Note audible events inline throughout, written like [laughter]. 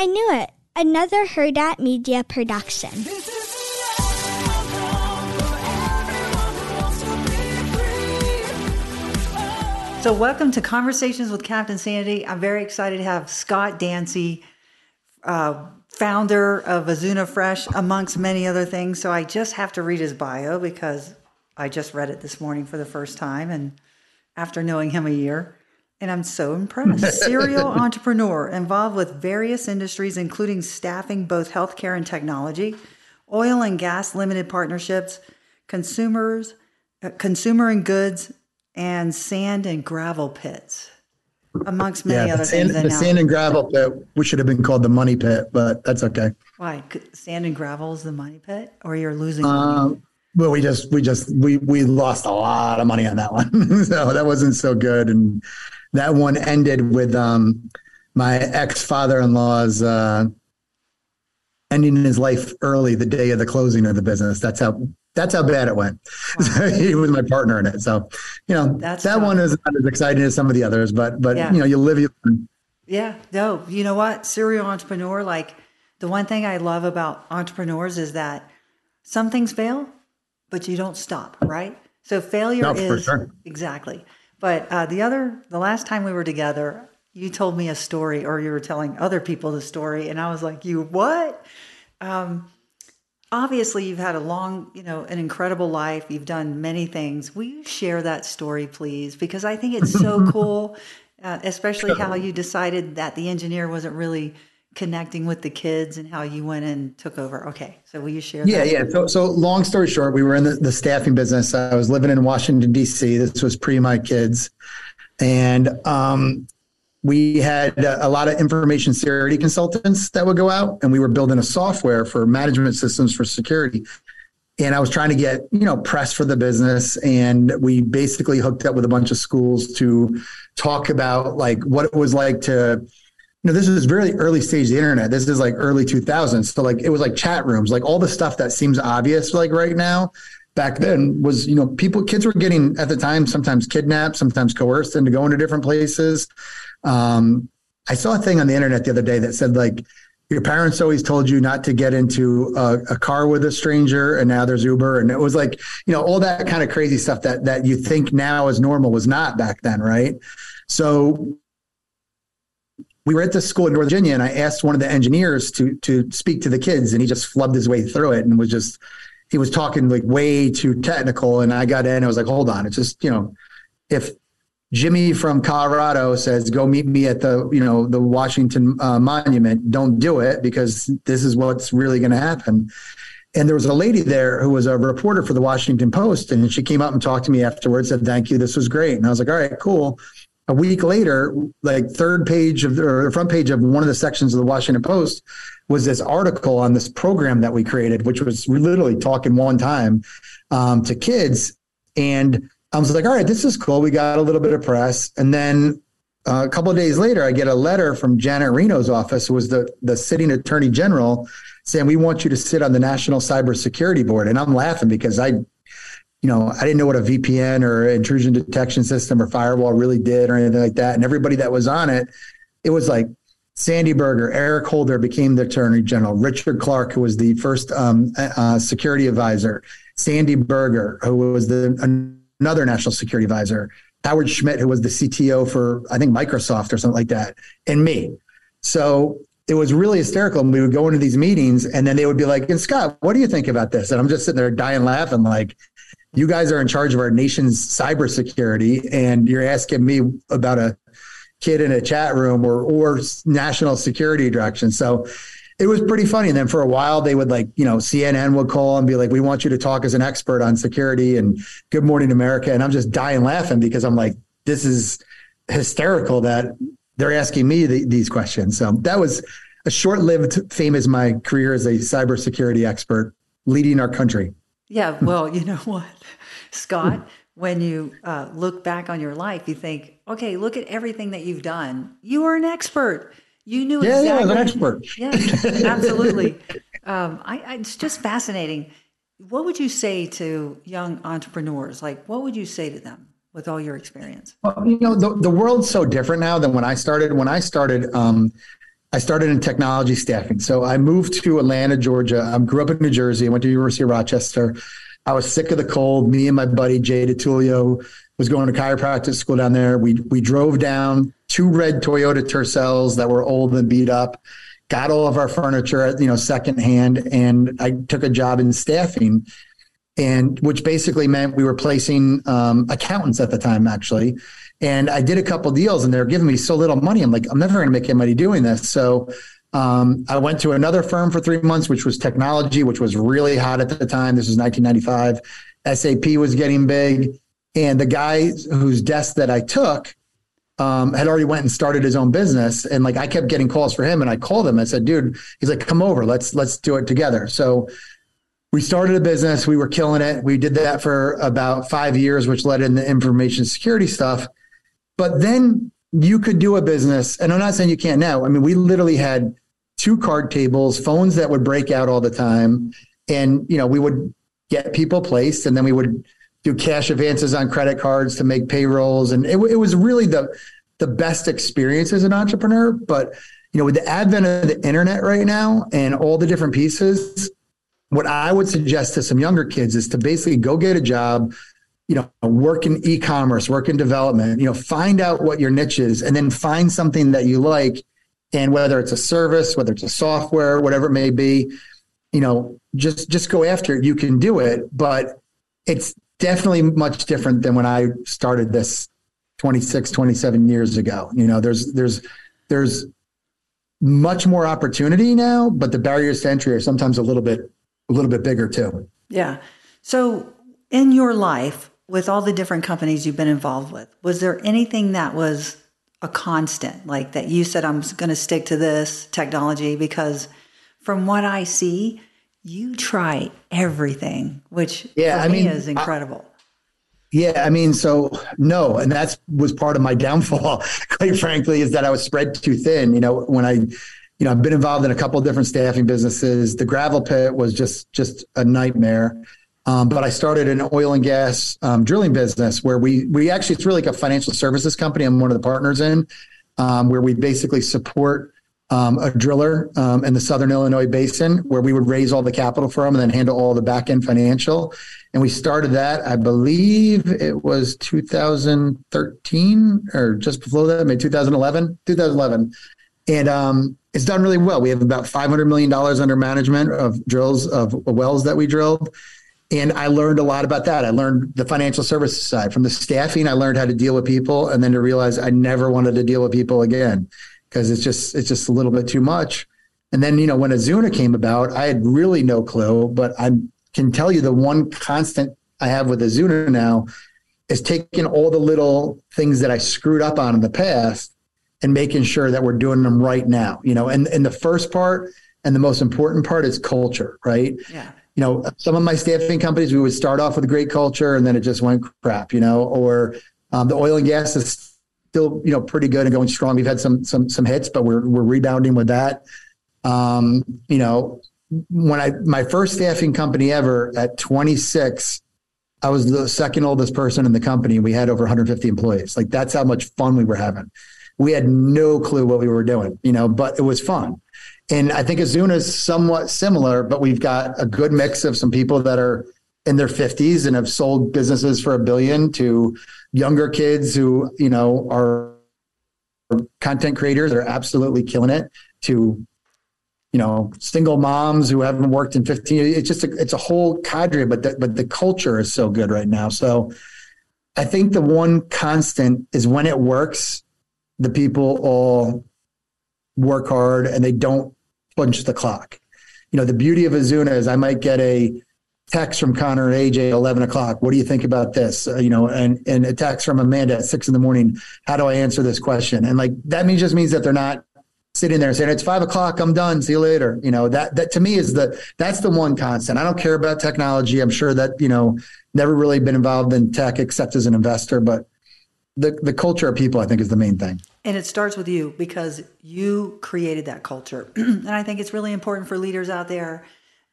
I knew it. Another Hurrdat Media production. So, welcome to Conversations with Captain Sandy. I'm very excited to have Scott Dancy, uh, founder of Azuna Fresh, amongst many other things. So, I just have to read his bio because I just read it this morning for the first time, and after knowing him a year, and I'm so impressed. [laughs] Serial entrepreneur involved with various industries, including staffing both healthcare and technology, oil and gas limited partnerships, consumers, uh, consumer and goods, and sand and gravel pits, amongst many yeah, other the sand, things. the sand and gravel pit, we should have been called the money pit, but that's okay. Why sand and gravel is the money pit, or you're losing? money? Um, well, we just we just we we lost a lot of money on that one, [laughs] so that wasn't so good. And that one ended with um, my ex father in law's uh, ending his life early the day of the closing of the business. That's how that's how bad it went. Wow. [laughs] he was my partner in it, so you know That's that tough. one is not as exciting as some of the others. But but Yeah. you know you live you learn. Yeah, no, you know what? Serial entrepreneur, like the one thing I love about entrepreneurs is that some things fail, but you don't stop, right? So failure No, for is sure. exactly. But uh, the other, the last time we were together, you told me a story, or you were telling other people the story, and I was like, "You what?" Um, obviously, you've had a long, you know, an incredible life. You've done many things. Will you share that story, please? Because I think it's so [laughs] cool, uh, especially how you decided that the engineer wasn't really connecting with the kids and how you went and took over. Okay, so will you share Yeah, that? yeah. So, so long story short, we were in the, the staffing business. I was living in Washington D.C. This was pre my kids, and um, we had a, a lot of information security consultants that would go out, and we were building a software for management systems for security. And I was trying to get you know press for the business, and we basically hooked up with a bunch of schools to talk about like what it was like to you know, this is really early stage the internet. This is like early 2000s. So like it was like chat rooms, like all the stuff that seems obvious like right now back then was, you know, people, kids were getting at the time, sometimes kidnapped, sometimes coerced into going to different places. Um, I saw a thing on the internet the other day that said like, your parents always told you not to get into a, a car with a stranger and now there's Uber. And it was like, you know, all that kind of crazy stuff that, that you think now is normal was not back then. Right. So we were at this school in Northern Virginia, and I asked one of the engineers to to speak to the kids, and he just flubbed his way through it and was just he was talking like way too technical. And I got in, I was like, hold on, it's just you know, if Jimmy from Colorado says go meet me at the you know the Washington uh, Monument, don't do it because this is what's really going to happen. And there was a lady there who was a reporter for the Washington Post, and she came up and talked to me afterwards. Said, "Thank you, this was great." And I was like, "All right, cool." A week later, like third page of or front page of one of the sections of the Washington Post was this article on this program that we created, which was literally talking one time um, to kids. And I was like, all right, this is cool. We got a little bit of press. And then uh, a couple of days later, I get a letter from Janet Reno's office, who was the, the sitting attorney general, saying, we want you to sit on the National Cybersecurity Board. And I'm laughing because I you know, I didn't know what a VPN or intrusion detection system or firewall really did or anything like that. And everybody that was on it, it was like Sandy Berger, Eric Holder became the attorney general, Richard Clarke, who was the first um, uh, security advisor, Sandy Berger, who was the another national security advisor, Howard Schmidt, who was the CTO for I think Microsoft or something like that, and me. So it was really hysterical. And we would go into these meetings, and then they would be like, "And Scott, what do you think about this?" And I'm just sitting there dying laughing, like, you guys are in charge of our nation's cybersecurity, and you're asking me about a kid in a chat room or or national security direction. So it was pretty funny. And then for a while, they would like, you know, CNN would call and be like, "We want you to talk as an expert on security." And Good Morning America, and I'm just dying laughing because I'm like, this is hysterical that they're asking me the, these questions. So that was a short-lived fame as my career as a cybersecurity expert leading our country. Yeah, well, you know what, Scott, when you uh, look back on your life, you think, okay, look at everything that you've done. You are an expert. You knew Yeah, yeah, exactly. was an expert. [laughs] Yeah, absolutely. [laughs] um, I, I, it's just fascinating. What would you say to young entrepreneurs? Like, what would you say to them with all your experience? Well, you know, the, the world's so different now than when I started. When I started, um, I started in technology staffing. So I moved to Atlanta, Georgia. I grew up in New Jersey. I went to University of Rochester. I was sick of the cold. Me and my buddy Jay DeTulio was going to chiropractic school down there. We we drove down two red Toyota Tercels that were old and beat up. Got all of our furniture, you know, secondhand, and I took a job in staffing, and which basically meant we were placing um, accountants at the time, actually. And I did a couple deals, and they're giving me so little money. I'm like, I'm never going to make any money doing this. So um, I went to another firm for three months, which was technology, which was really hot at the time. This was 1995. SAP was getting big, and the guy whose desk that I took um, had already went and started his own business, and like I kept getting calls for him, and I called him. I said, "Dude," he's like, "Come over, let's let's do it together." So we started a business. We were killing it. We did that for about five years, which led into information security stuff. But then you could do a business, and I'm not saying you can't now. I mean, we literally had two card tables, phones that would break out all the time, and you know we would get people placed, and then we would do cash advances on credit cards to make payrolls, and it, it was really the the best experience as an entrepreneur. But you know, with the advent of the internet right now and all the different pieces, what I would suggest to some younger kids is to basically go get a job, you know, work in e-commerce, work in development, you know, find out what your niche is and then find something that you like. And whether it's a service, whether it's a software, whatever it may be, you know, just just go after it. You can do it, but it's definitely much different than when I started this 26, 27 years ago. You know, there's there's there's much more opportunity now, but the barriers to entry are sometimes a little bit a little bit bigger too. Yeah. So in your life, with all the different companies you've been involved with, was there anything that was a constant, like that you said, I'm going to stick to this technology? Because from what I see, you try everything, which yeah, I mean, is incredible. I, yeah, I mean, so no, and that's was part of my downfall, [laughs] quite frankly, is that I was spread too thin. You know, when I, you know, I've been involved in a couple of different staffing businesses. The gravel pit was just just a nightmare. Um, but I started an oil and gas um, drilling business where we we actually it's really like a financial services company. I'm one of the partners in, um, where we basically support um, a driller um, in the Southern Illinois basin where we would raise all the capital for them and then handle all the back end financial. And we started that, I believe it was 2013 or just before that, maybe 2011, 2011. And um, it's done really well. We have about $500 million under management of drills of wells that we drilled. And I learned a lot about that. I learned the financial services side. From the staffing, I learned how to deal with people and then to realize I never wanted to deal with people again because it's just it's just a little bit too much. And then you know when Azuna came about, I had really no clue, but I can tell you the one constant I have with Azuna now is taking all the little things that I screwed up on in the past and making sure that we're doing them right now. You know, and and the first part and the most important part is culture, right? Yeah. You know, some of my staffing companies, we would start off with a great culture and then it just went crap, you know, or um, the oil and gas is still, you know, pretty good and going strong. We've had some some some hits, but we're we're rebounding with that. Um, you know, when I my first staffing company ever at 26, I was the second oldest person in the company. We had over 150 employees. Like that's how much fun we were having. We had no clue what we were doing, you know, but it was fun. And I think Azuna is somewhat similar, but we've got a good mix of some people that are in their 50s and have sold businesses for a billion to younger kids who, you know, are content creators that are absolutely killing it to, you know, single moms who haven't worked in 15 years. It's just, a, it's a whole cadre, but the, but the culture is so good right now. So I think the one constant is when it works, the people all work hard and they don't punch the clock. You know, the beauty of Azuna is I might get a text from Connor and AJ at 11 o'clock. What do you think about this? Uh, you know, and, and a text from Amanda at six in the morning. How do I answer this question? And like, that means just means that they're not sitting there saying, it's five o'clock. I'm done. See you later. You know, that, that to me is the, that's the one constant. I don't care about technology. I'm sure that, you know, never really been involved in tech except as an investor, but the, the culture of people, I think is the main thing. And it starts with you because you created that culture. [clears throat] and I think it's really important for leaders out there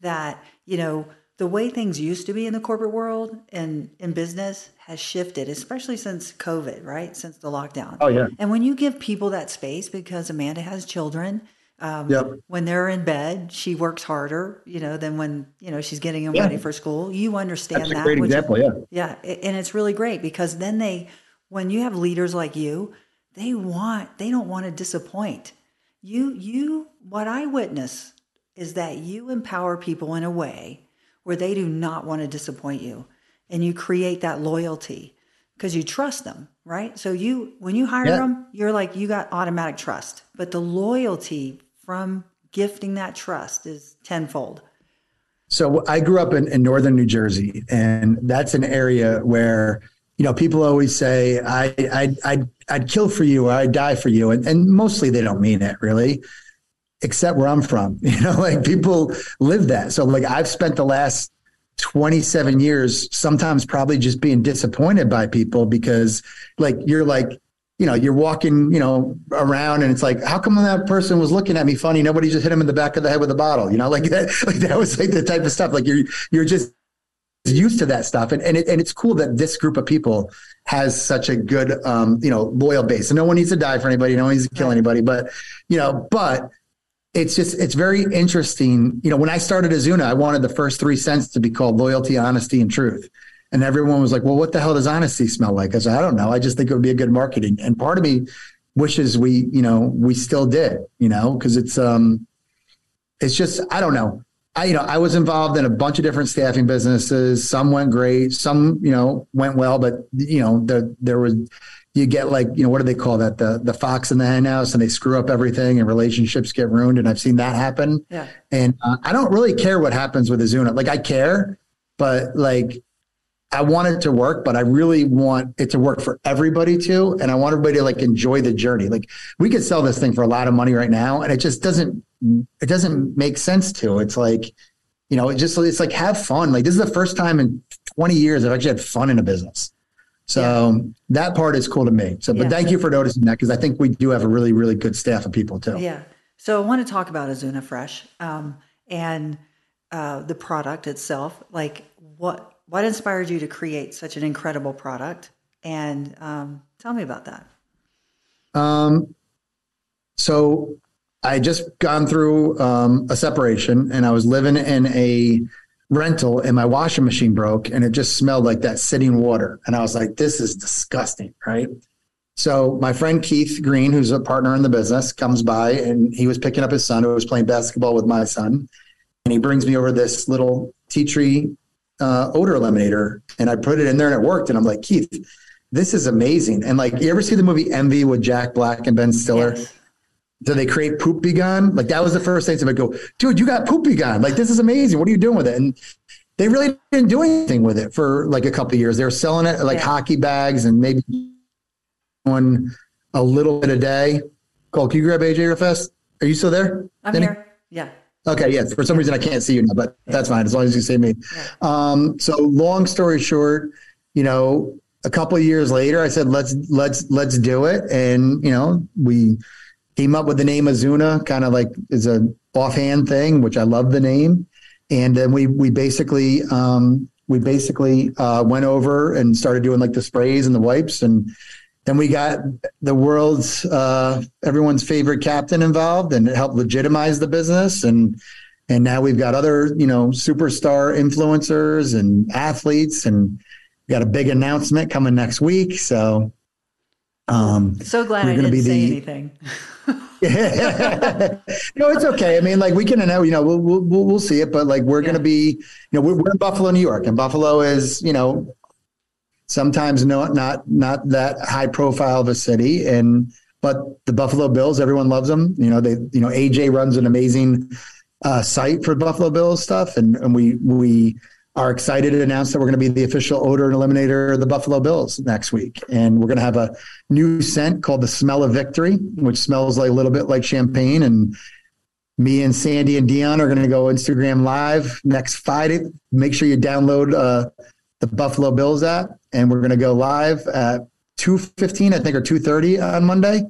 that, you know, the way things used to be in the corporate world and in business has shifted, especially since COVID, right? Since the lockdown. Oh, yeah. And when you give people that space, because Amanda has children Um, Yep. When they're in bed, she works harder, you know, than when you know she's getting them Yeah. ready for school. You understand That's a that, great which example. Yeah. yeah, and it's really great because then they, when you have leaders like you, they want they don't want to disappoint you. You what I witness is that you empower people in a way where they do not want to disappoint you, and you create that loyalty because you trust them, right? So you when you hire Yeah. them, you're like you got automatic trust, but the loyalty from gifting that trust is tenfold. So I grew up in, in northern New Jersey, and that's an area where you know people always say I I I'd, I'd kill for you or I'd die for you, and and mostly they don't mean it really, except where I'm from. [laughs] You know, like people live that. So like I've spent the last 27 years sometimes probably just being disappointed by people because like you're like you know you're walking you know around and it's like how come that person was looking at me funny nobody just hit him in the back of the head with a bottle you know like that [laughs] like that was like the type of stuff like you're you're just used to that stuff and and, it, and it's cool that this group of people has such a good um you know loyal base and no one needs to die for anybody no one needs to kill anybody but you know but it's just it's very interesting. You know, when I started Azuna, I wanted the first three cents to be called loyalty, honesty, and truth. And everyone was like, "Well, what the hell does honesty smell like?" I said, "I don't know. I just think it would be a good marketing." And part of me wishes we, you know, we still did. You know, because it's um, it's just I don't know. I you know I was involved in a bunch of different staffing businesses. Some went great. Some you know went well, but you know there there was you get like you know what do they call that the the fox in the henhouse and they screw up everything and relationships get ruined and I've seen that happen. Yeah. And uh, I don't really care what happens with Azuna. Like I care, but like I want it to work, but I really want it to work for everybody too. And I want everybody to like enjoy the journey. Like we could sell this thing for a lot of money right now, and it just doesn't it doesn't make sense to. It's like, you know, it just it's like have fun. Like this is the first time in 20 years I've actually had fun in a business. So that part is cool to me. So, but Yeah. thank you for noticing that because I think we do have a really, really good staff of people too. Yeah. So I want to talk about Azuna Fresh um, and uh, the product itself. Like, what what inspired you to create such an incredible product? And um, tell me about that. Um, so I just gone through um, a separation and I was living in a rental and my washing machine broke and it just smelled like that sitting water. And I was like, this is disgusting. Right. So my friend Keith Green, who's a partner in the business, comes by and he was picking up his son who was playing basketball with my son. And he brings me over this little tea tree uh, odor eliminator and I put it in there and it worked. And I'm like, Keith, this is amazing. And like, you ever see the movie Envy with Jack Black and Ben Stiller? Yes. Do they create poop be gone? Like that was the first thing somebody go, dude, you got poop be gone. Like this is amazing. What are you doing with it? And they really didn't do anything with it for like a couple of years. They were selling it like Yeah. hockey bags and maybe one a little bit a day. Cole, can you grab AJ real fast? Are you still there? I'm Denny? here. Yeah. Okay, yeah. For some reason, I can't see you now, but that's fine as long as you see me. Um, so, long story short, you know, a couple of years later, I said, "Let's let's let's do it," and you know, we came up with the name Azuna, kind of like is a offhand thing, which I love the name, and then we we basically um, we basically uh, went over and started doing like the sprays and the wipes and. Then we got the world's uh, everyone's favorite captain involved, and it helped legitimize the business. And and now we've got other you know superstar influencers and athletes, and got a big announcement coming next week. So, um, So glad We're I didn't be say the- anything. [laughs] [laughs] no, it's okay. I mean, like we can know, you know, we'll we'll, we'll see it, but like we're Yeah. going to be, you know, we're, we're in Buffalo, New York, and Buffalo is, you know, sometimes not not not that high profile of a city, and but the Buffalo Bills, everyone loves them. You know, they, you know, AJ runs an amazing uh, site for Buffalo Bills stuff, and and we we are excited to announce that we're going to be the official odor and eliminator of the Buffalo Bills next week. And we're going to have a new scent called the Smell of Victory, which smells like a little bit like champagne. And me and Sandy and Dion are going to go Instagram live next Friday. Make sure you download uh, the Buffalo Bills app, and we're going to go live at two fifteen, I think, or two thirty on Monday,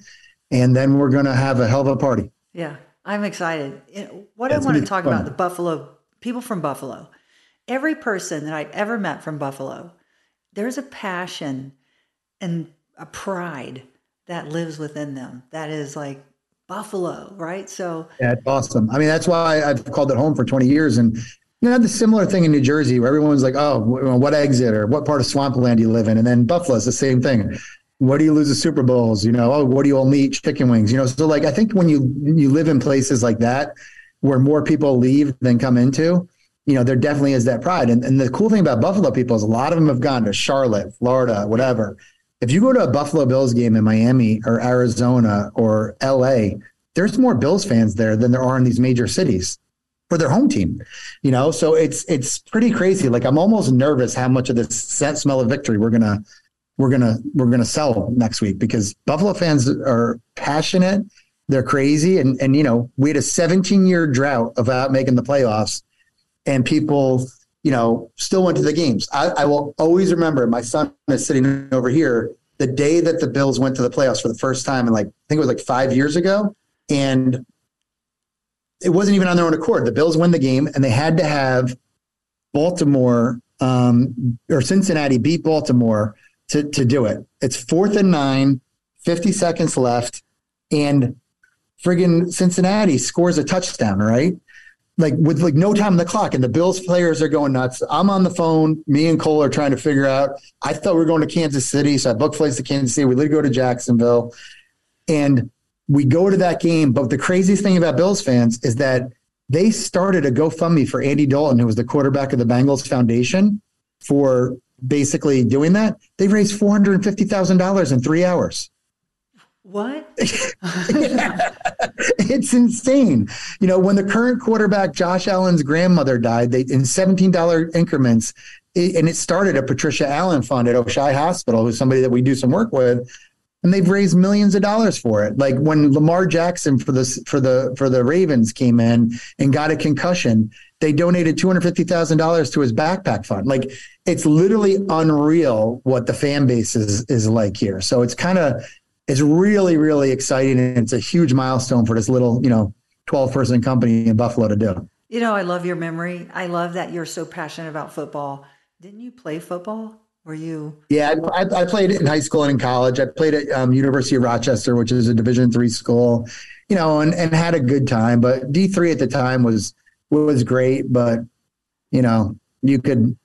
and then we're going to have a hell of a party. Yeah, I'm excited. What I want gonna talk fun. about the Buffalo people from Buffalo. Every person that I've ever met from Buffalo, there's a passion and a pride that lives within them. That is like Buffalo, right? So yeah, awesome. I mean, that's why I've called it home for 20 years. And you know, the similar thing in New Jersey where everyone's like, oh, what exit or what part of swampland do you live in? And then Buffalo is the same thing. What do you lose the Super Bowls? You know, oh, what do you only eat chicken wings? You know, so like I think when you you live in places like that where more people leave than come into, you know, there definitely is that pride. And, and the cool thing about Buffalo people is a lot of them have gone to Charlotte, Florida, whatever. If you go to a Buffalo Bills game in Miami or Arizona or LA, there's more Bills fans there than there are in these major cities for their home team. You know, so it's it's pretty crazy. Like I'm almost nervous how much of this scent, smell of victory we're gonna we're gonna we're gonna sell next week because Buffalo fans are passionate, they're crazy, and and you know we had a 17 year drought about making the playoffs, and people you know, still went to the games. I, I will always remember my son is sitting over here the day that the Bills went to the playoffs for the first time, and like I think it was like five years ago, and it wasn't even on their own accord. The Bills win the game, and they had to have Baltimore um, or Cincinnati beat Baltimore to to do it. It's fourth and nine, 50 seconds left, and friggin' Cincinnati scores a touchdown, right? Like with like no time on the clock and the Bills players are going nuts. I'm on the phone. Me and Cole are trying to figure out. I thought we were going to Kansas City, so I booked flights to Kansas City. We literally go to Jacksonville, and we go to that game. But the craziest thing about Bills fans is that they started a GoFundMe for Andy Dalton, who was the quarterback of the Bengals Foundation, for basically doing that. They raised four hundred and fifty thousand dollars in three hours. What? [laughs] [laughs] it's insane. You know, when the current quarterback, Josh Allen's grandmother died, they in $17 increments, it, and it started a Patricia Allen fund at Oishei Hospital, who's somebody that we do some work with. And they've raised millions of dollars for it. Like when Lamar Jackson for the for the for the Ravens came in and got a concussion, they donated two hundred fifty thousand dollars to his backpack fund. Like it's literally unreal what the fan base is is like here. So it's kind of it's really, really exciting. And it's a huge milestone for this little, you know, 12 person company in Buffalo to do. You know, I love your memory. I love that you're so passionate about football. Didn't you play football? Were you? Yeah, I, I played in high school and in college. I played at um, University of Rochester, which is a Division three school, you know, and, and had a good time. But D three at the time was was great, but you know, you could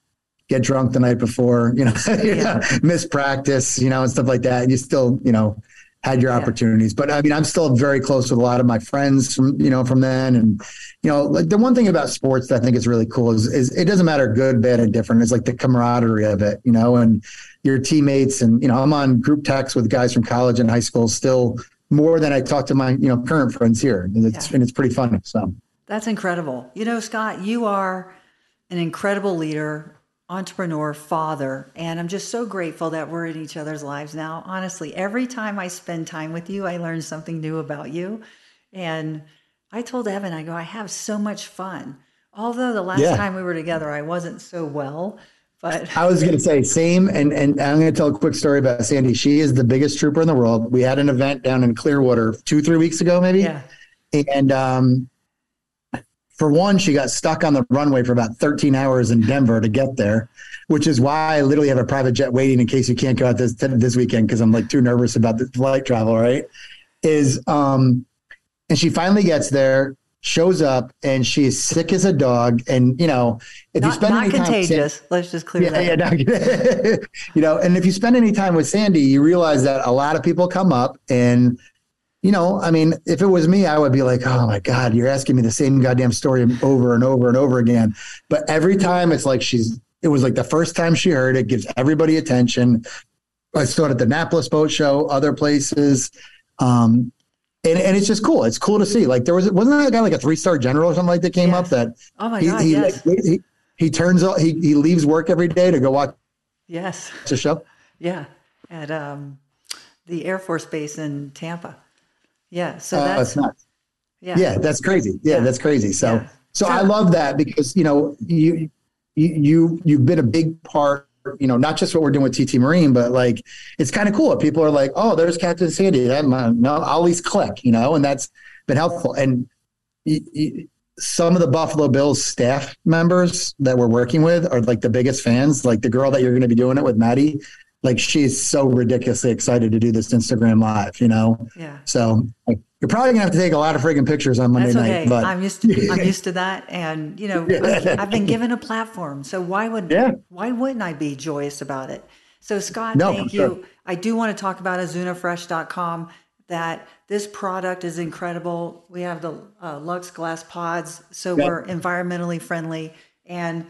get drunk the night before, you know, [laughs] yeah. miss practice, you know, and stuff like that. And you still, you know, had your yeah. opportunities. But I mean, I'm still very close with a lot of my friends from, you know, from then. And, you know, like the one thing about sports that I think is really cool is, is it doesn't matter good, bad, or different. It's like the camaraderie of it, you know, and your teammates. And, you know, I'm on group text with guys from college and high school still more than I talk to my, you know, current friends here. And it's, yeah. and it's pretty funny. So that's incredible. You know, Scott, you are an incredible leader entrepreneur, father, and I'm just so grateful that we're in each other's lives now. Honestly, every time I spend time with you, I learn something new about you. And I told Evan, I go, I have so much fun. Although the last yeah. time we were together, I wasn't so well. But I was going to say same, and and I'm going to tell a quick story about Sandy. She is the biggest trooper in the world. We had an event down in Clearwater two, three weeks ago, maybe. Yeah. And um, for one, she got stuck on the runway for about 13 hours in Denver to get there, which is why I literally have a private jet waiting in case you can't go out this this weekend because I'm like too nervous about the flight travel. Right? Is um, and she finally gets there, shows up, and she is sick as a dog. And you know, if not, you spend not any contagious, time, let's just clear yeah, that. Yeah, [laughs] you know, and if you spend any time with Sandy, you realize that a lot of people come up and you know, I mean, if it was me, I would be like, oh my God, you're asking me the same goddamn story over and over and over again. But every time it's like she's, it was like the first time she heard it, gives everybody attention. I saw it at the Annapolis Boat Show, other places. Um, and, and it's just cool. It's cool to see. Like there was, wasn't that a guy like a three star general or something like that came yes. up that oh my God, he, yes. he, he, he turns out, he, he leaves work every day to go watch yes the show. Yeah. At um, the Air Force Base in Tampa. Yeah. So uh, that's not. Yeah. Yeah, that's crazy. Yeah, yeah. that's crazy. So, yeah. so I love that because you know you you you've been a big part. You know, not just what we're doing with TT Marine, but like it's kind of cool. People are like, "Oh, there's Captain Sandy." That no, I'll least click. You know, and that's been helpful. And you, you, some of the Buffalo Bills staff members that we're working with are like the biggest fans. Like the girl that you're going to be doing it with, Maddie like she's so ridiculously excited to do this Instagram live, you know? Yeah. So like, you're probably gonna have to take a lot of friggin' pictures on Monday okay. night. But I'm used to I'm [laughs] used to that, and you know I've, I've been given a platform, so why would Yeah. why wouldn't I be joyous about it? So Scott, No, thank for you. I do want to talk about AzunaFresh.com. That this product is incredible. We have the uh, Lux Glass Pods, so Yeah. we're environmentally friendly. And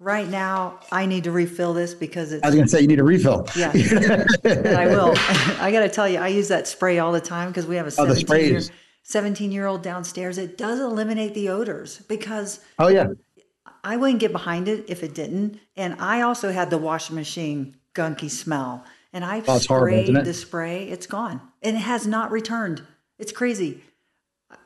right now, I need to refill this because it's I was gonna say you need a refill. yeah, I will. [laughs] I got to tell you, I use that spray all the time because we have a Oh, the 17 year, sprays. 17 year old downstairs. It does eliminate the odors because Oh yeah. I wouldn't get behind it if it didn't. And I also had the washing machine gunky smell. And I've Oh, it's horrible, sprayed the spray, it's gone. And it has not returned. It's crazy.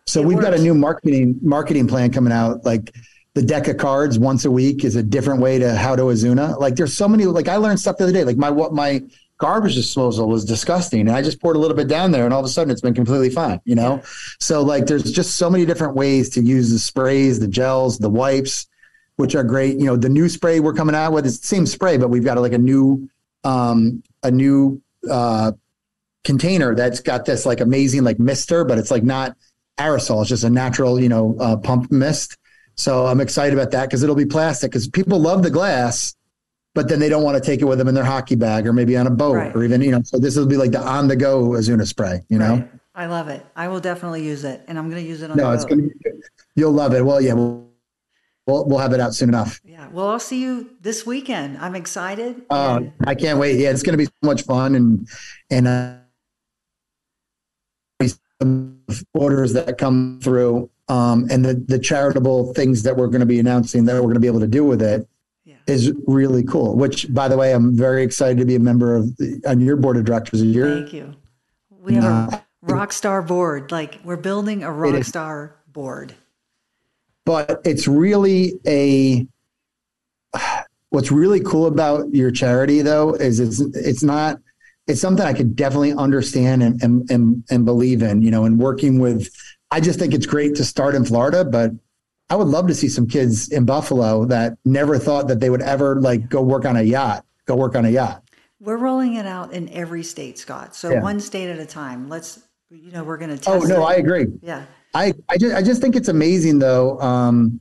So It we've got a new marketing marketing plan coming out. Like the deck of cards once a week is a different way to how to Azuna. Like there's so many. Like I learned stuff the other day. Like my what my garbage disposal was disgusting, and I just poured a little bit down there, and all of a sudden it's been completely fine. You know. So like there's just so many different ways to use the sprays, the gels, the wipes, which are great. You know the new spray we're coming out with is the same spray, but we've got like a new um a new uh container that's got this like amazing like mister, but it's like not aerosol. It's just a natural, you know, uh, pump mist. So I'm excited about that because it'll be plastic because people love the glass, but then they don't want to take it with them in their hockey bag or maybe on a boat Right. or even, you know, so this will be like the on the go Azuna spray, you know? Right. I love it. I will definitely use it. And I'm going to use it on No, the it's boat. going to be, you'll love it. Well, yeah, we'll, we'll, we'll have it out soon enough. Yeah. Well, I'll see you this weekend. I'm excited. Uh, and- I can't wait. Yeah, it's going to be so much fun and, and, uh, orders that come through um, and the, the charitable things that we're going to be announcing that we're going to be able to do with it Yeah. is really cool. Which, by the way, I'm very excited to be a member of the, on your board of directors. You're, Thank you. We have a rock star board. Like we're building a rock star board. but it's really a. What's really cool about your charity, though, is it's it's not. It's something I could definitely understand and and and, and believe in. You know, and working with. I just think it's great to start in Florida, but I would love to see some kids in Buffalo that never thought that they would ever like go work on a yacht, go work on a yacht. We're rolling it out in every state, Scott. So Yeah. one state at a time. Let's, you know, we're going to test. Oh no, it. I agree. yeah. I, I just I just think it's amazing though. Um,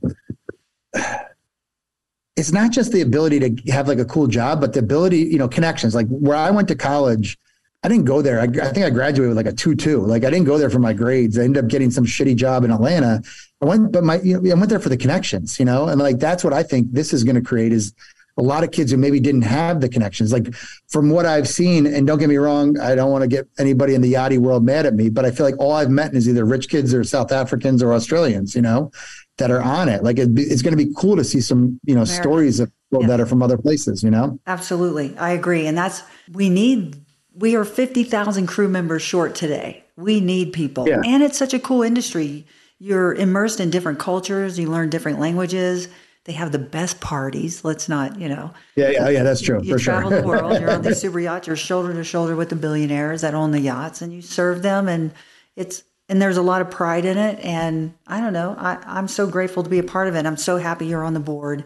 it's not just the ability to have like a cool job, but the ability, you know, connections. Like where I went to college, I didn't go there. I, I think I graduated with like a two two. Like I didn't go there for my grades. I ended up getting some shitty job in Atlanta. I went, but my you know, I went there for the connections, you know, and like that's what I think this is going to create is a lot of kids who maybe didn't have the connections. Like from what I've seen, and don't get me wrong, I don't want to get anybody in the yachty world mad at me, but I feel like all I've met is either rich kids or South Africans or Australians, you know, that are on it. Like it'd it's going to be cool to see some, you know, American. stories of people Yeah. that are from other places, you know? Absolutely. I agree. And that's, we need, we are 50,000 crew members short today. We need people. Yeah. And it's such a cool industry. You're immersed in different cultures, you learn different languages. They have the best parties. Let's not, you know, Yeah, yeah, yeah. That's true you for sure. travel the world. You're on these [laughs] super yachts. You're shoulder to shoulder with the billionaires that own the yachts, and you serve them. And it's and there's a lot of pride in it. And I don't know. I, I'm so grateful to be a part of it. I'm so happy you're on the board.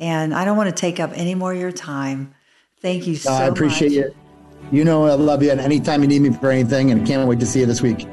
And I don't want to take up any more of your time. Thank you so much. I appreciate much. you. You know, I love you. And anytime you need me for anything, and can't wait to see you this week.